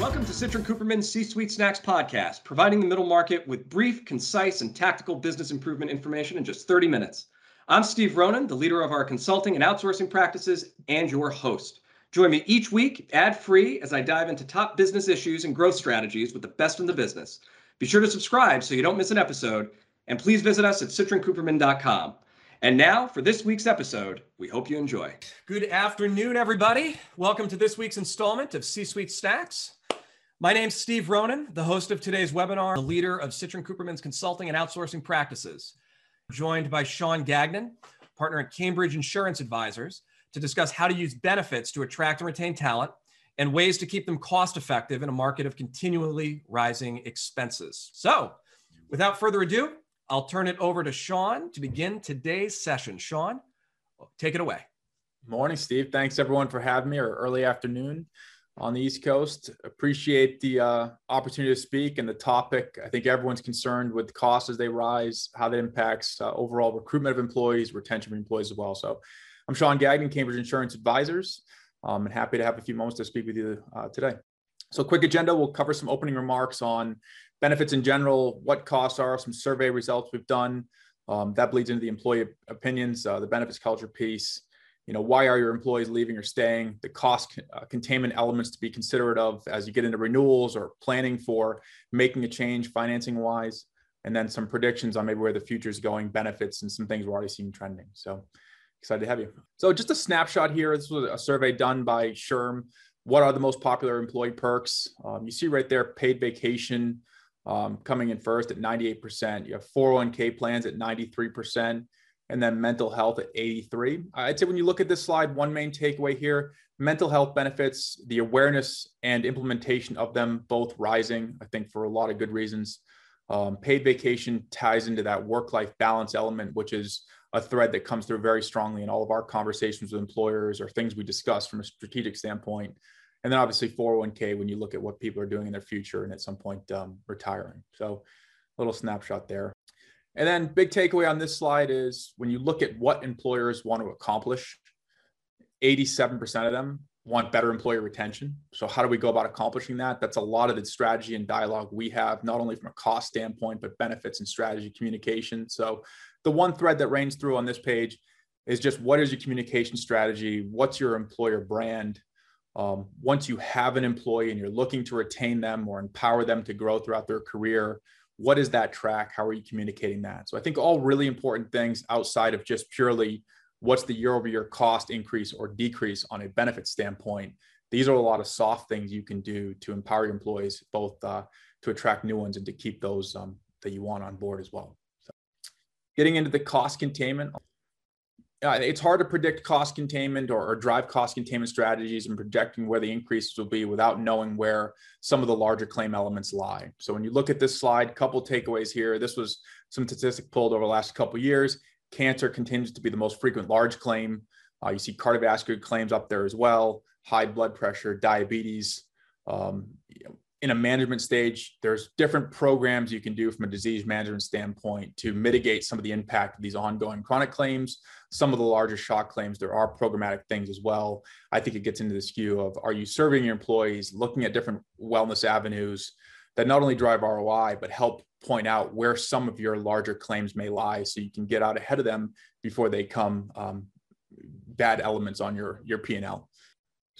Welcome to Citrin Cooperman's C Suite Snacks podcast, providing the middle market with brief, concise, and tactical business improvement information in just 30 minutes. I'm Steve Ronan, the leader of our consulting and outsourcing practices, and your host. Join me each week, ad free, as I dive into top business issues and growth strategies with the best in the business. Be sure to subscribe so you don't miss an episode, and please visit us at citrincooperman.com. And now for this week's episode, we hope you enjoy. Good afternoon, everybody. Welcome to this week's installment of C Suite Snacks. My name's Steve Ronan, the host of today's webinar, the leader of Citrin Cooperman's consulting and outsourcing practices, joined by Sean Gagnon, partner at Cambridge Insurance Advisors, to discuss how to use benefits to attract and retain talent and ways to keep them cost effective in a market of continually rising expenses. So, without further ado, I'll turn it over to Sean to begin today's session. Sean, take it away. Morning, Steve. Thanks everyone for having me or early afternoon on the East Coast. Appreciate the uh, opportunity to speak and the topic. I think everyone's concerned with costs as they rise, how that impacts uh, overall recruitment of employees, retention of employees as well. So I'm Sean Gagnon, Cambridge Insurance Advisors, um, and happy to have a few moments to speak with you uh, today. So quick agenda, we'll cover some opening remarks on benefits in general, what costs are, some survey results we've done. Um, that bleeds into the employee opinions, uh, the benefits culture piece, you know why are your employees leaving or staying? The cost uh, containment elements to be considerate of as you get into renewals or planning for making a change financing wise. And then some predictions on maybe where the future is going benefits and some things we're already seeing trending. So excited to have you. So just a snapshot here. This was a survey done by SHRM what are the most popular employee perks? Um, you see right there paid vacation um, coming in first at 98% you have 401k plans at 93% and then mental health at 83. I'd say when you look at this slide, one main takeaway here mental health benefits, the awareness and implementation of them both rising, I think, for a lot of good reasons. Um, paid vacation ties into that work life balance element, which is a thread that comes through very strongly in all of our conversations with employers or things we discuss from a strategic standpoint. And then obviously 401k when you look at what people are doing in their future and at some point um, retiring. So, a little snapshot there. And then big takeaway on this slide is when you look at what employers want to accomplish, 87% of them want better employee retention. So how do we go about accomplishing that? That's a lot of the strategy and dialogue we have, not only from a cost standpoint, but benefits and strategy communication. So the one thread that reigns through on this page is just what is your communication strategy? What's your employer brand? Um, once you have an employee and you're looking to retain them or empower them to grow throughout their career, what is that track? How are you communicating that? So i think all really important things outside of just purely what's the year over year cost increase or decrease on a benefit standpoint these are a lot of soft things you can do to empower your employees both uh, to attract new ones and to keep those um, that you want on board as well. So getting into the cost containment uh, it's hard to predict cost containment or, or, drive cost containment strategies and projecting where the increases will be without knowing where some of the larger claim elements lie. So when you look at this slide, couple takeaways here. This was some statistic pulled over the last couple years. Cancer continues to be the most frequent large claim. Uh, you see cardiovascular claims up there as well, high blood pressure, diabetes. Um, in a management stage, there's different programs you can do from a disease management standpoint to mitigate some of the impact of these ongoing chronic claims. Some of the larger shock claims, there are programmatic things as well. I think it gets into the skew of are you serving your employees, looking at different wellness avenues that not only drive ROI, but help point out where some of your larger claims may lie so you can get out ahead of them before they come um, bad elements on your, your P&L.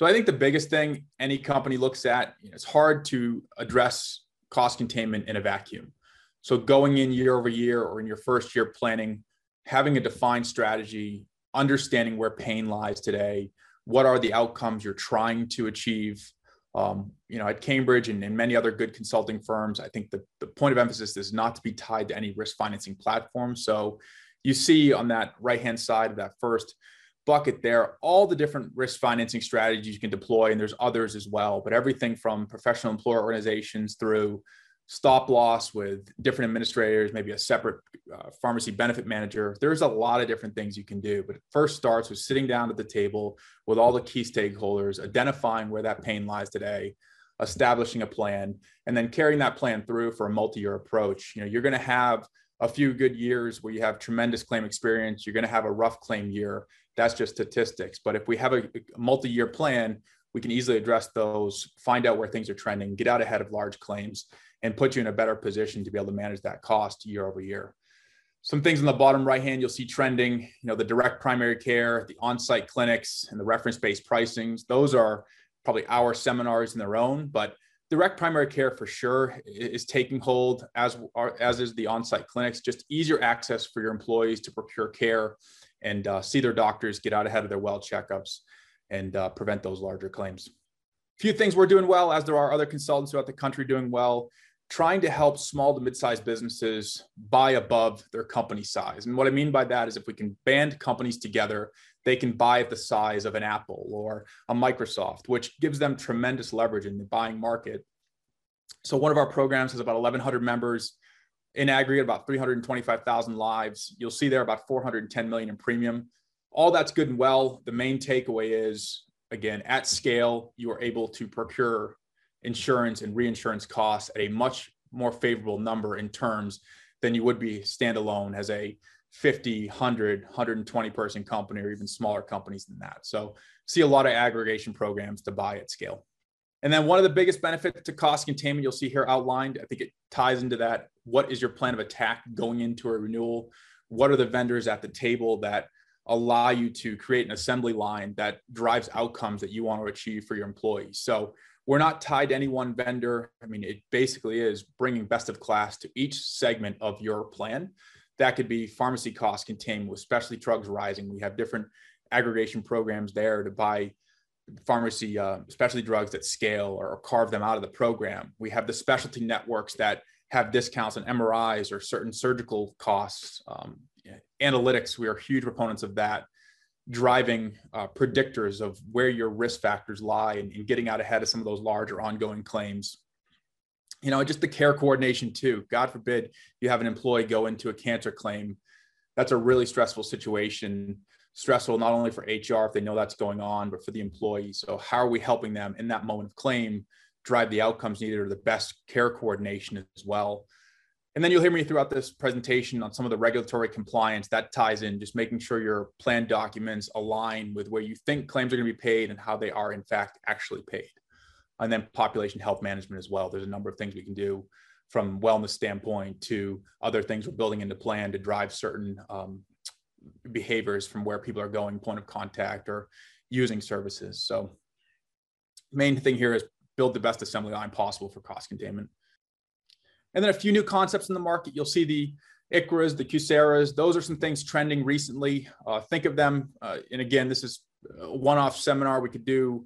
So I think the biggest thing any company looks at, you know, it's hard to address cost containment in a vacuum. So going in year over year or in your first year planning, having a defined strategy, understanding where pain lies today, what are the outcomes you're trying to achieve. Um, you know, at Cambridge and, and many other good consulting firms, I think the, the point of emphasis is not to be tied to any risk financing platform. So you see on that right hand side of that first bucket there all the different risk financing strategies you can deploy and there's others as well but everything from professional employer organizations through stop loss with different administrators maybe a separate uh, pharmacy benefit manager. There's a lot of different things you can do but it first starts with sitting down at the table with all the key stakeholders identifying where that pain lies today establishing a plan and then carrying that plan through for a multi-year approach. You know you're going to have a few good years where you have tremendous claim experience. You're going to have a rough claim year that's just statistics. But if we have a, multi-year plan, we can easily address those, find out where things are trending, get out ahead of large claims, and put you in a better position to be able to manage that cost year over year. Some things in the bottom right hand, you'll see trending, you know, the direct primary care, the on-site clinics, and the reference-based pricings. Those are probably our seminars in their own, but direct primary care for sure is taking hold as as is the on-site clinics just easier access for your employees to procure care and uh, see their doctors get out ahead of their well checkups and uh, prevent those larger claims. A few things we're doing well as there are other consultants throughout the country doing well trying to help small to mid-sized businesses buy above their company size. And what i mean by that is if we can band companies together they can buy at the size of an Apple or a Microsoft, which gives them tremendous leverage in the buying market. So one of our programs has about 1,100 members in aggregate, about 325,000 lives. You'll see there about 410 million in premium. All that's good and well. The main takeaway is, again, at scale, you are able to procure insurance and reinsurance costs at a much more favorable number in terms than you would be standalone as a 50, 100, 120 person company or even smaller companies than that. So see a lot of aggregation programs to buy at scale. And then one of the biggest benefits to cost containment you'll see here outlined, I think it ties into that. What is your plan of attack going into a renewal? What are the vendors at the table that allow you to create an assembly line that drives outcomes that you want to achieve for your employees? So we're not tied to any one vendor. I mean, it basically is bringing best of class to each segment of your plan that could be pharmacy cost containment with specialty drugs rising. We have different aggregation programs there to buy pharmacy uh, specialty drugs that scale or carve them out of the program. We have the specialty networks that have discounts on MRIs or certain surgical costs. Um, analytics, we are huge proponents of that, driving uh, predictors of where your risk factors lie and, and getting out ahead of some of those larger ongoing claims you know, just the care coordination too. God forbid you have an employee go into a cancer claim. That's a really stressful situation. Stressful not only for HR if they know that's going on, but for the employee. So, how are we helping them in that moment of claim drive the outcomes needed or the best care coordination as well? And then you'll hear me throughout this presentation on some of the regulatory compliance that ties in, just making sure your plan documents align with where you think claims are going to be paid and how they are in fact actually paid and then population health management as well. There's a number of things we can do from wellness standpoint to other things we're building into plan to drive certain um, behaviors from where people are going, point of contact or using services. So main thing here is build the best assembly line possible for cost containment. And then a few new concepts in the market. You'll see the ICHRAs, the QSEHRAs. Those are some things trending recently. Uh, think of them. Uh, and again, this is a one-off seminar we could do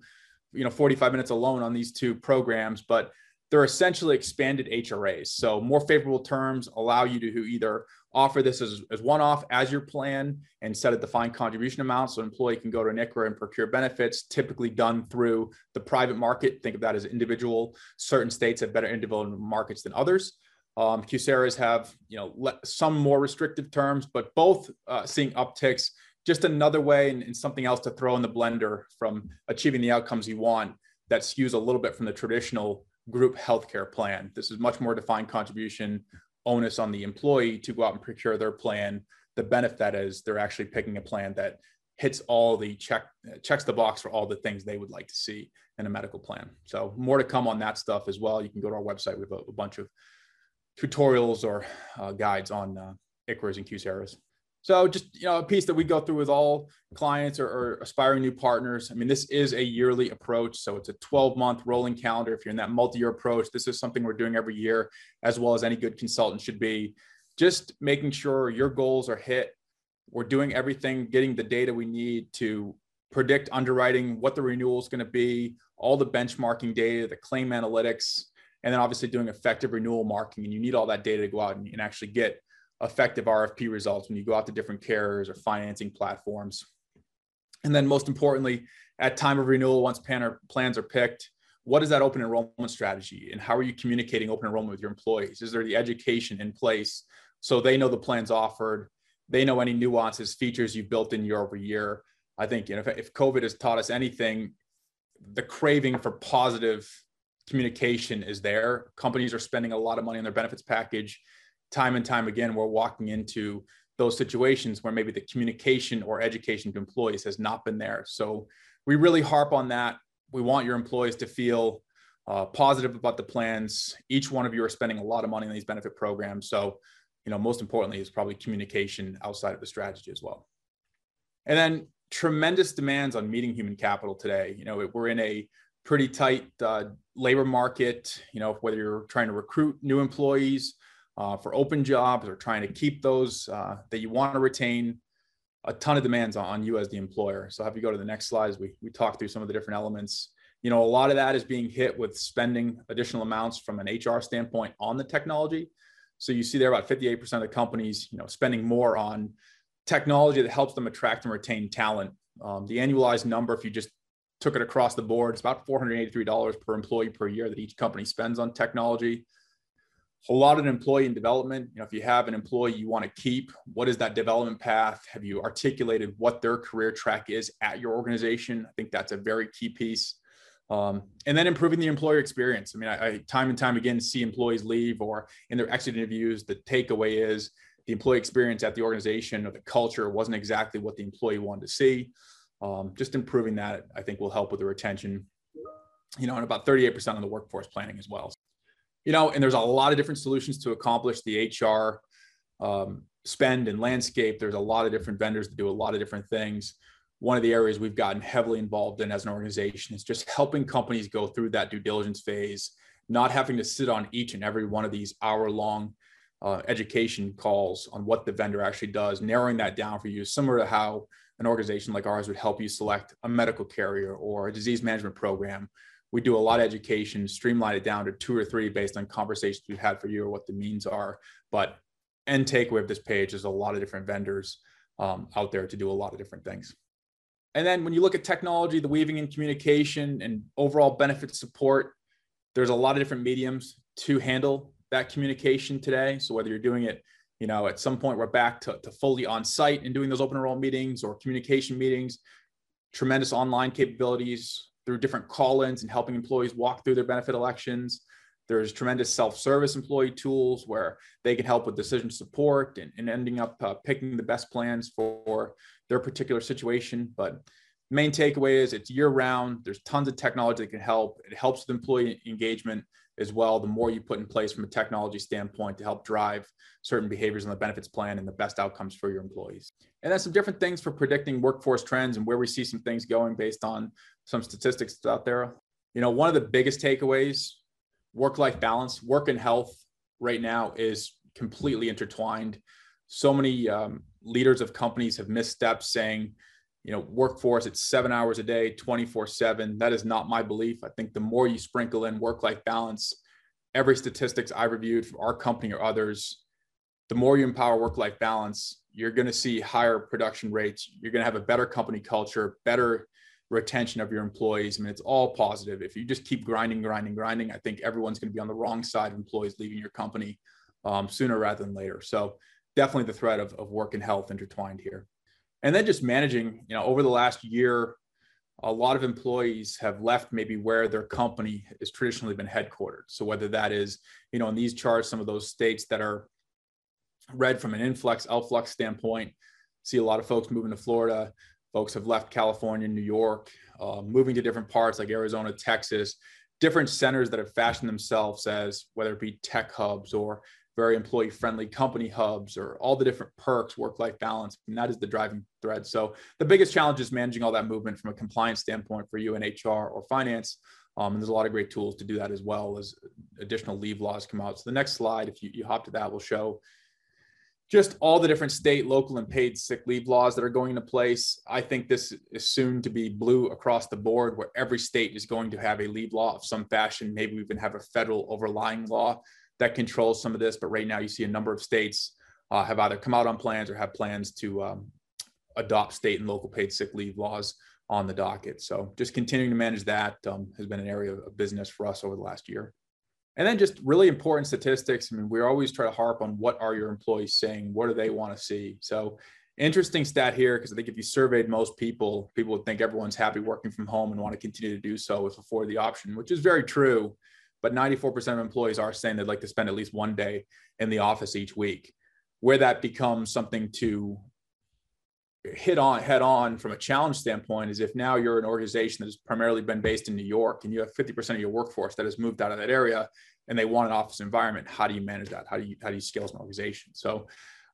you know 45 minutes alone on these two programs but they're essentially expanded HRAs. So more favorable terms allow you to either offer this as, as one-off as your plan and set a defined contribution amount. So an employee can go to an and procure benefits, typically done through the private market. Think of that as individual. Certain states have better individual markets than others. Um, QSEHRAs have, you know, some more restrictive terms, but both uh, seeing upticks just another way and, and, something else to throw in the blender from achieving the outcomes you want that skews a little bit from the traditional group healthcare plan. This is much more defined contribution onus on the employee to go out and procure their plan. The benefit is they're actually picking a plan that hits all the check checks the box for all the things they would like to see in a medical plan. So more to come on that stuff as well. You can go to our website. We have a, a bunch of tutorials or uh, guides on uh, ICHRAs and QSEHRAs. So just you know, a piece that we go through with all clients or, or, aspiring new partners. I mean, this is a yearly approach, so it's a 12-month rolling calendar. If you're in that multi-year approach, this is something we're doing every year, as well as any good consultant should be. Just making sure your goals are hit. We're doing everything, getting the data we need to predict underwriting, what the renewal is going to be, all the benchmarking data, the claim analytics, and then obviously doing effective renewal marking. And you need all that data to go out and, and actually get effective RFP results when you go out to different carriers or financing platforms. And then most importantly, at time of renewal, once plan plans are picked, what is that open enrollment strategy and how are you communicating open enrollment with your employees? Is there the education in place so they know the plans offered, they know any nuances, features you've built in year over year? I think you know, if, if COVID has taught us anything, the craving for positive communication is there. Companies are spending a lot of money on their benefits package time and time again, we're walking into those situations where maybe the communication or education to employees has not been there. So we really harp on that. we want your employees to feel uh, positive about the plans. Each one of you are spending a lot of money on these benefit programs. So, you know, most importantly is probably communication outside of the strategy as well. And then tremendous demands on meeting human capital today. You know, we're in a pretty tight uh, labor market. You know, whether you're trying to recruit new employees uh, for open jobs or trying to keep those uh, that you want to retain, a ton of demands on, you as the employer. So have you go to the next slides, we, we talk through some of the different elements. You know, a lot of that is being hit with spending additional amounts from an HR standpoint on the technology. So you see there about 58% of the companies, you know, spending more on technology that helps them attract and retain talent. Um, the annualized number, if you just took it across the board, it's about $483 per employee per year that each company spends on technology a lot of employee and development. You know, if you have an employee you want to keep, what is that development path? Have you articulated what their career track is at your organization? I think that's a very key piece. Um, and then improving the employer experience. I mean, I, I, time and time again see employees leave or in their exit interviews, the takeaway is the employee experience at the organization or the culture wasn't exactly what the employee wanted to see. Um, just improving that, I think, will help with the retention. You know, and about 38% of the workforce planning as well you know, and there's a lot of different solutions to accomplish the HR um, spend and landscape. There's a lot of different vendors that do a lot of different things. One of the areas we've gotten heavily involved in as an organization is just helping companies go through that due diligence phase, not having to sit on each and every one of these hour long uh, education calls on what the vendor actually does, narrowing that down for you, similar to how an organization like ours would help you select a medical carrier or a disease management program we do a lot of education, streamline it down to two or three based on conversations we've had for you or what the means are. But end takeaway of this page is a lot of different vendors um, out there to do a lot of different things. And then when you look at technology, the weaving in communication and overall benefit support, there's a lot of different mediums to handle that communication today. So whether you're doing it, you know, at some point we're back to, to fully on site and doing those open enroll meetings or communication meetings, tremendous online capabilities, through different call-ins and helping employees walk through their benefit elections. There's tremendous self-service employee tools where they can help with decision support and, and ending up uh, picking the best plans for their particular situation. But main takeaway is it's year round. There's tons of technology that can help. It helps with employee engagement as well. The more you put in place from a technology standpoint to help drive certain behaviors in the benefits plan and the best outcomes for your employees. And then some different things for predicting workforce trends and where we see some things going based on some statistics out there. You know, one of the biggest takeaways work life balance, work and health right now is completely intertwined. So many um, leaders of companies have missteps saying, you know, workforce, it's seven hours a day, 24 seven. That is not my belief. I think the more you sprinkle in work life balance, every statistics I reviewed for our company or others, the more you empower work life balance, you're going to see higher production rates. You're going to have a better company culture, better retention of your employees. I mean, it's all positive. If you just keep grinding, grinding, grinding, I think everyone's going to be on the wrong side of employees leaving your company um, sooner rather than later. So definitely the threat of, of work and health intertwined here. And then just managing, you know, over the last year, a lot of employees have left maybe where their company has traditionally been headquartered. So whether that is, you know, in these charts, some of those states that are red from an influx, outflux standpoint, see a lot of folks moving to Florida, folks have left California, New York, uh, moving to different parts like Arizona, Texas, different centers that have fashioned themselves as whether it be tech hubs or very employee friendly company hubs or all the different perks, work life balance. And that is the driving thread. So the biggest challenge is managing all that movement from a compliance standpoint for you in HR or finance. Um, and there's a lot of great tools to do that as well as additional leave laws come out. So the next slide, if you, you hop to that, will show just all the different state, local, and paid sick leave laws that are going into place. I think this is soon to be blue across the board, where every state is going to have a leave law of some fashion. Maybe we even have a federal overlying law that controls some of this. But right now, you see a number of states uh, have either come out on plans or have plans to um, adopt state and local paid sick leave laws on the docket. So just continuing to manage that um, has been an area of business for us over the last year. And then just really important statistics. I mean, we always try to harp on what are your employees saying? What do they want to see? So interesting stat here, because I think if you surveyed most people, people would think everyone's happy working from home and want to continue to do so if afforded the option, which is very true. But 94% of employees are saying they'd like to spend at least one day in the office each week. Where that becomes something to hit on head on from a challenge standpoint is if now you're an organization that has primarily been based in New York and you have 50% of your workforce that has moved out of that area and they want an office environment, how do you manage that? How do you how do you scale as an organization? So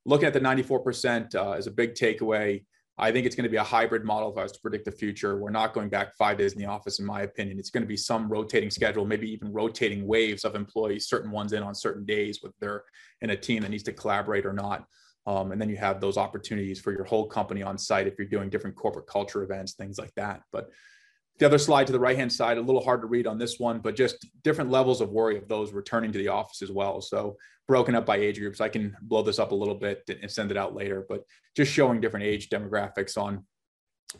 looking at the 94% uh, is a big takeaway. I think it's going to be a hybrid model if I was to predict the future. We're not going back five days in the office, in my opinion. It's going to be some rotating schedule, maybe even rotating waves of employees, certain ones in on certain days, whether they're in a team that needs to collaborate or not. Um, and then you have those opportunities for your whole company on site if you're doing different corporate culture events, things like that. But the other slide to the right hand side, a little hard to read on this one, but just different levels of worry of those returning to the office as well. So broken up by age groups. I can blow this up a little bit and send it out later, but just showing different age demographics on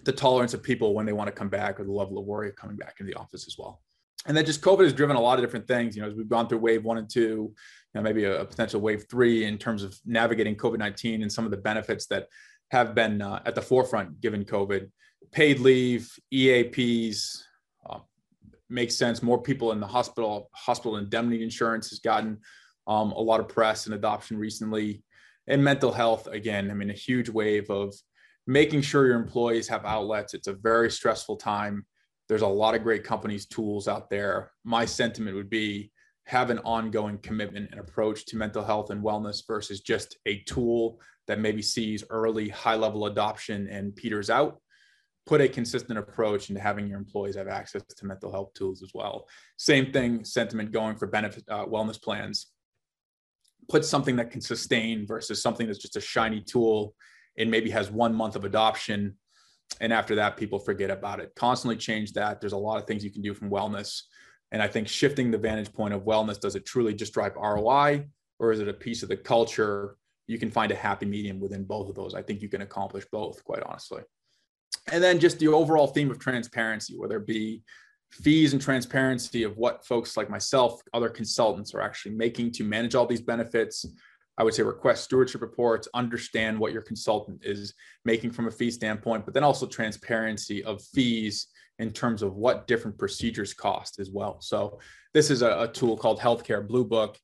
the tolerance of people when they want to come back or the level of worry of coming back into the office as well. And then just COVID has driven a lot of different things. You know, as we've gone through wave one and two, know, maybe a, a potential wave three in terms of navigating COVID 19 and some of the benefits that have been uh, at the forefront given COVID. Paid leave, EAPs, uh, makes sense. More people in the hospital, hospital indemnity insurance has gotten um, a lot of press and adoption recently. And mental health, again, I mean, a huge wave of making sure your employees have outlets. It's a very stressful time. There's a lot of great companies' tools out there. My sentiment would be have an ongoing commitment and approach to mental health and wellness versus just a tool that maybe sees early high level adoption and peters out put a consistent approach into having your employees have access to mental health tools as well. Same thing sentiment going for benefit uh, wellness plans. Put something that can sustain versus something that's just a shiny tool and maybe has one month of adoption and after that people forget about it. Constantly change that. There's a lot of things you can do from wellness and I think shifting the vantage point of wellness, does it truly just drive ROI or is it a piece of the culture? You can find a happy medium within both of those. I think you can accomplish both, quite honestly. And then just the overall theme of transparency, whether it be fees and transparency of what folks like myself, other consultants are actually making to manage all these benefits. I would say request stewardship reports, understand what your consultant is making from a fee standpoint, but then also transparency of fees in terms of what different procedures cost as well. So this is a, a, tool called Healthcare Bluebook.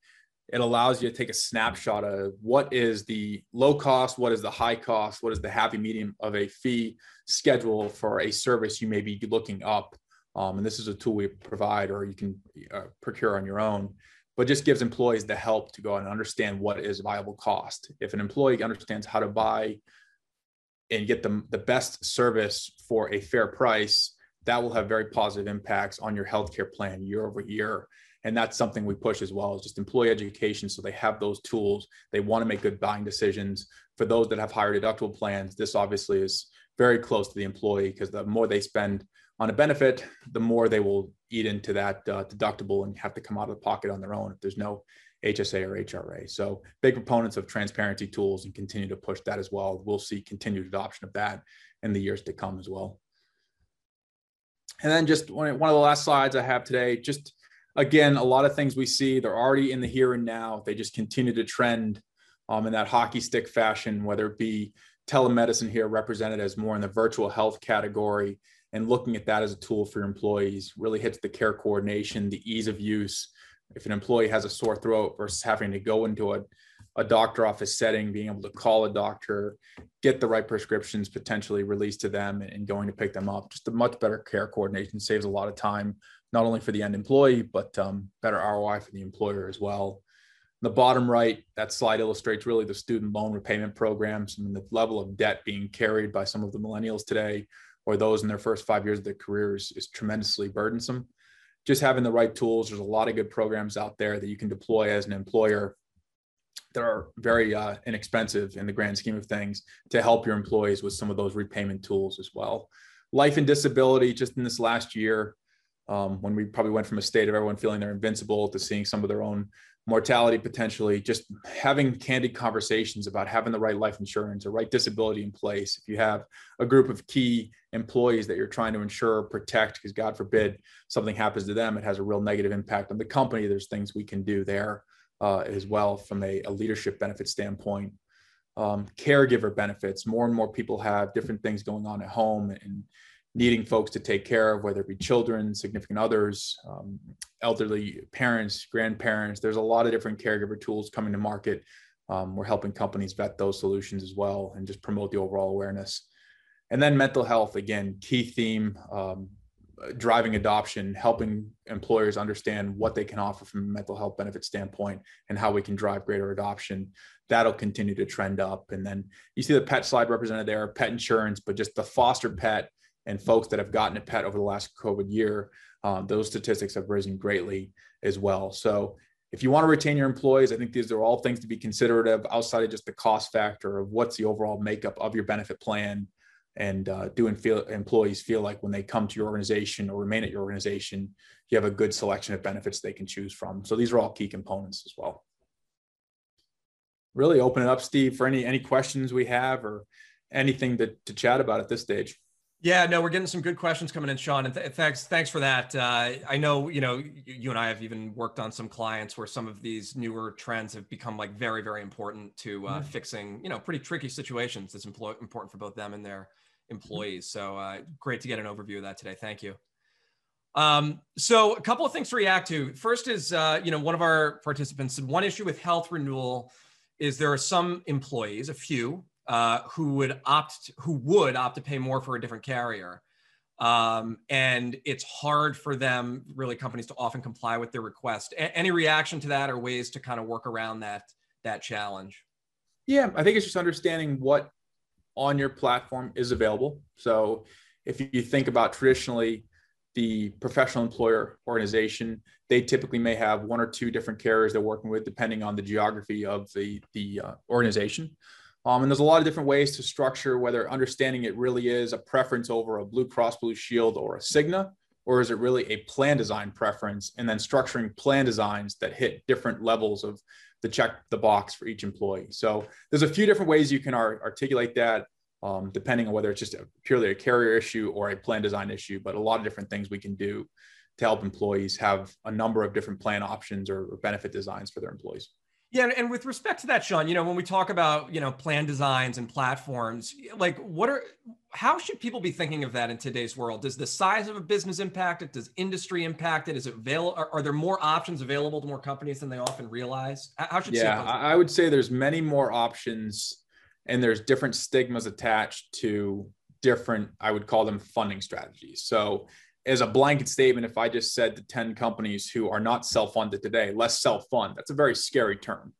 It allows you to take a snapshot of what is the low cost, what is the high cost, what is the happy medium of a fee schedule for a service you may be looking up. Um, and this is a tool we provide or you can uh, procure on your own, but just gives employees the help to go and understand what is viable cost. If an employee understands how to buy and get the, the best service for a fair price, that will have very positive impacts on your healthcare plan year over year. And that's something we push as well is just employee education. So they have those tools. They want to make good buying decisions. For those that have higher deductible plans, this obviously is very close to the employee because the more they spend on a benefit, the more they will eat into that uh, deductible and have to come out of the pocket on their own if there's no HSA or HRA. So big proponents of transparency tools and continue to push that as well. We'll see continued adoption of that in the years to come as well. And then just one, of the last slides I have today, just again, a lot of things we see, they're already in the here and now. They just continue to trend um, in that hockey stick fashion, whether it be telemedicine here represented as more in the virtual health category and looking at that as a tool for your employees really hits the care coordination, the ease of use. If an employee has a sore throat versus having to go into a a doctor office setting, being able to call a doctor, get the right prescriptions potentially released to them and going to pick them up. Just a much better care coordination saves a lot of time, not only for the end employee, but um, better ROI for the employer as well. The bottom right, that slide illustrates really the student loan repayment programs and the level of debt being carried by some of the millennials today or those in their first five years of their careers is tremendously burdensome. Just having the right tools, there's a lot of good programs out there that you can deploy as an employer that are very uh, inexpensive in the grand scheme of things to help your employees with some of those repayment tools as well. Life and disability, just in this last year, um, when we probably went from a state of everyone feeling they're invincible to seeing some of their own mortality potentially, just having candid conversations about having the right life insurance or right disability in place. If you have a group of key employees that you're trying to ensure, protect, because God forbid something happens to them, it has a real negative impact on the company. There's things we can do there uh, as well from a, a leadership benefit standpoint. Um, caregiver benefits. More and more people have different things going on at home and needing folks to take care of, whether it be children, significant others, um, elderly parents, grandparents. There's a lot of different caregiver tools coming to market. Um, we're helping companies vet those solutions as well and just promote the overall awareness. And then mental health, again, key theme, um, driving adoption, helping employers understand what they can offer from a mental health benefit standpoint and how we can drive greater adoption. That'll continue to trend up. And then you see the pet slide represented there, pet insurance, but just the foster pet and folks that have gotten a pet over the last COVID year, um, those statistics have risen greatly as well. So if you want to retain your employees, I think these are all things to be considerate of outside of just the cost factor of what's the overall makeup of your benefit plan and uh, do feel, employees feel like when they come to your organization or remain at your organization, you have a good selection of benefits they can choose from. So these are all key components as well. Really open it up, Steve, for any any questions we have or anything to, to chat about at this stage. Yeah, no, we're getting some good questions coming in, Sean, and th- thanks, thanks for that. Uh, I know, you know, you and I have even worked on some clients where some of these newer trends have become like very, very important to uh, mm-hmm. fixing, you know, pretty tricky situations. That's important for both them and their employees. So uh, great to get an overview of that today. Thank you. Um, so a couple of things to react to. First is, uh, you know, one of our participants said one issue with health renewal is there are some employees, a few, uh, who would opt who would opt to pay more for a different carrier. Um, and it's hard for them, really, companies to often comply with their request. A- any reaction to that, or ways to kind of work around that that challenge? Yeah, I think it's just understanding what on your platform is available. So if you think about traditionally the professional employer organization, they typically may have one or two different carriers they're working with, depending on the geography of the, the uh, organization. Um, and there's a lot of different ways to structure whether understanding it really is a preference over a Blue Cross Blue Shield or a Cigna, or is it really a plan design preference? And then structuring plan designs that hit different levels of the check the box for each employee. So there's a few different ways you can ar- articulate that, um, depending on whether it's just a, purely a carrier issue or a plan design issue. But a lot of different things we can do to help employees have a number of different plan options or, or benefit designs for their employees. Yeah, and with respect to that, Sean, you know, when we talk about you know plan designs and platforms, like what are how should people be thinking of that in today's world? Does the size of a business impact it? Does industry impact it? Is it available? Are, are there more options available to more companies than they often realize? How should yeah, I would say there's many more options, and there's different stigmas attached to different. I would call them funding strategies. So as a blanket statement, if I just said to 10 companies who are not self funded today, let's self fund, that's a very scary term.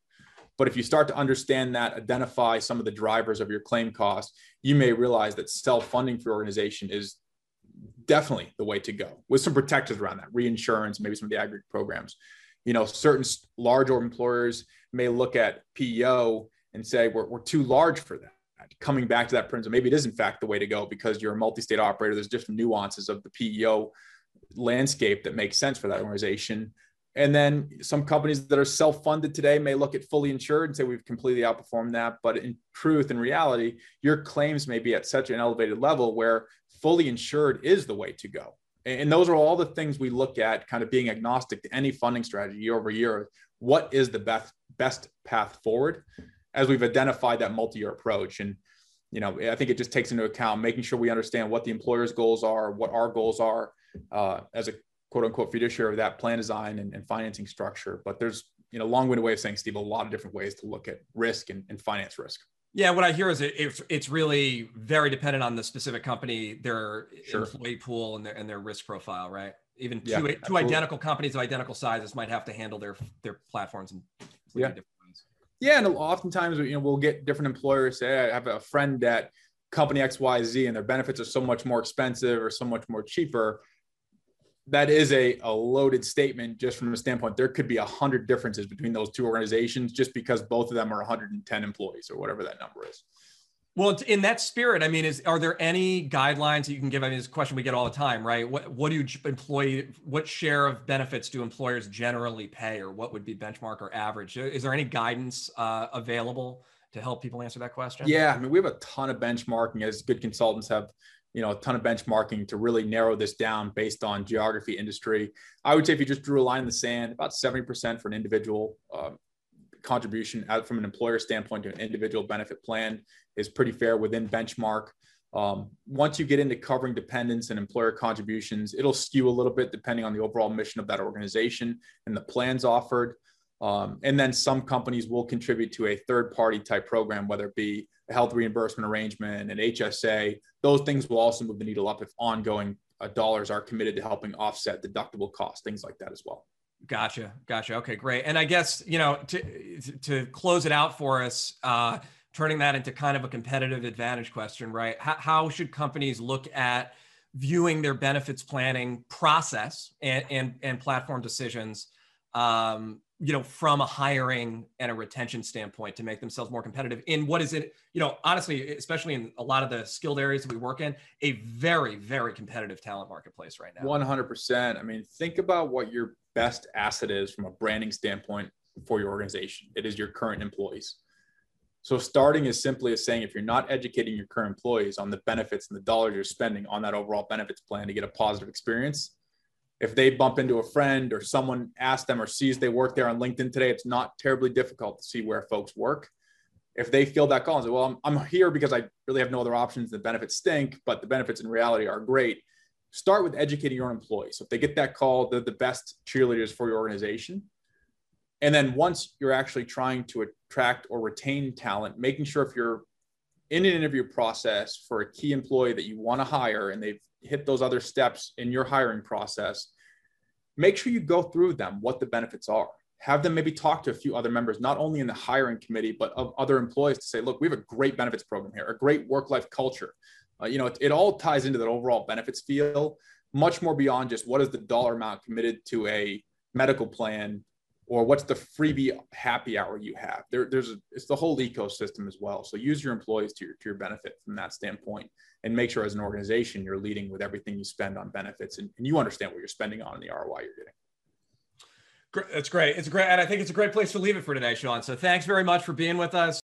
But if you start to understand that, identify some of the drivers of your claim costs, you may realize that self funding for your organization is definitely the way to go with some protectors around that reinsurance, maybe some of the aggregate programs. You know, certain large employers may look at PEO and say, we're, we're too large for that coming back to that principle, maybe it is in fact the way to go because you're a multi-state operator. There's different nuances of the PEO landscape that makes sense for that organization. And then some companies that are self-funded today may look at fully insured and say we've completely outperformed that. But in truth, in reality, your claims may be at such an elevated level where fully insured is the way to go. And those are all the things we look at, kind of being agnostic to any funding strategy year over year. What is the best best path forward? As we've identified that multi-year approach. And you know, I think it just takes into account making sure we understand what the employer's goals are, what our goals are uh, as a quote unquote fiduciary of that plan design and, and financing structure. But there's you know, long-winded way of saying, Steve, a lot of different ways to look at risk and, and finance risk. Yeah, what I hear is it, it's, it's really very dependent on the specific company, their sure. employee pool, and their and their risk profile, right? Even two, two identical companies of identical sizes might have to handle their their platforms in yeah. different yeah, and oftentimes you know we'll get different employers say I have a friend at company XYZ and their benefits are so much more expensive or so much more cheaper. That is a, a loaded statement just from a standpoint. There could be a hundred differences between those two organizations just because both of them are 110 employees or whatever that number is. Well, in that spirit, I mean, is are there any guidelines that you can give? I mean, this question we get all the time, right? What what do you employee? What share of benefits do employers generally pay, or what would be benchmark or average? Is there any guidance uh, available to help people answer that question? Yeah, I mean, we have a ton of benchmarking. As good consultants have, you know, a ton of benchmarking to really narrow this down based on geography, industry. I would say if you just drew a line in the sand, about seventy percent for an individual. Uh, contribution out from an employer standpoint to an individual benefit plan is pretty fair within benchmark. Um, once you get into covering dependents and employer contributions, it'll skew a little bit depending on the overall mission of that organization and the plans offered. Um, and then some companies will contribute to a third party type program, whether it be a health reimbursement arrangement, an HSA, those things will also move the needle up if ongoing uh, dollars are committed to helping offset deductible costs, things like that as well. Gotcha, gotcha. Okay, great. And I guess you know to to close it out for us, uh, turning that into kind of a competitive advantage question, right? How, how should companies look at viewing their benefits planning process and and, and platform decisions um, you know, from a hiring and a retention standpoint to make themselves more competitive in what is it, you know, honestly, especially in a lot of the skilled areas that we work in, a very, very competitive talent marketplace right now. 100%. I mean, think about what your best asset is from a branding standpoint for your organization. It is your current employees. So starting is simply as saying if you're not educating your current employees on the benefits and the dollars you're spending on that overall benefits plan to get a positive experience, if they bump into a friend or someone asks them or sees they work there on LinkedIn today, it's not terribly difficult to see where folks work. If they feel that call and say, well, I'm, I'm here because I really have no other options. The benefits stink, but the benefits in reality are great. Start with educating your employees. So if they get that call, they're the best cheerleaders for your organization. And then once you're actually trying to attract or retain talent, making sure if you're in an interview process for a key employee that you want to hire and they've hit those other steps in your hiring process, make sure you go through them, what the benefits are. Have them maybe talk to a few other members, not only in the hiring committee, but of other employees to say, look, we have a great benefits program here, a great work life culture. Uh, you know, it, it all ties into that overall benefits feel, much more beyond just what is the dollar amount committed to a medical plan or what's the freebie happy hour you have there, there's a, it's the whole ecosystem as well so use your employees to your, to your benefit from that standpoint and make sure as an organization you're leading with everything you spend on benefits and, and you understand what you're spending on and the roi you're getting that's great. It's great. And I think it's a great place to leave it for today, Sean. So thanks very much for being with us.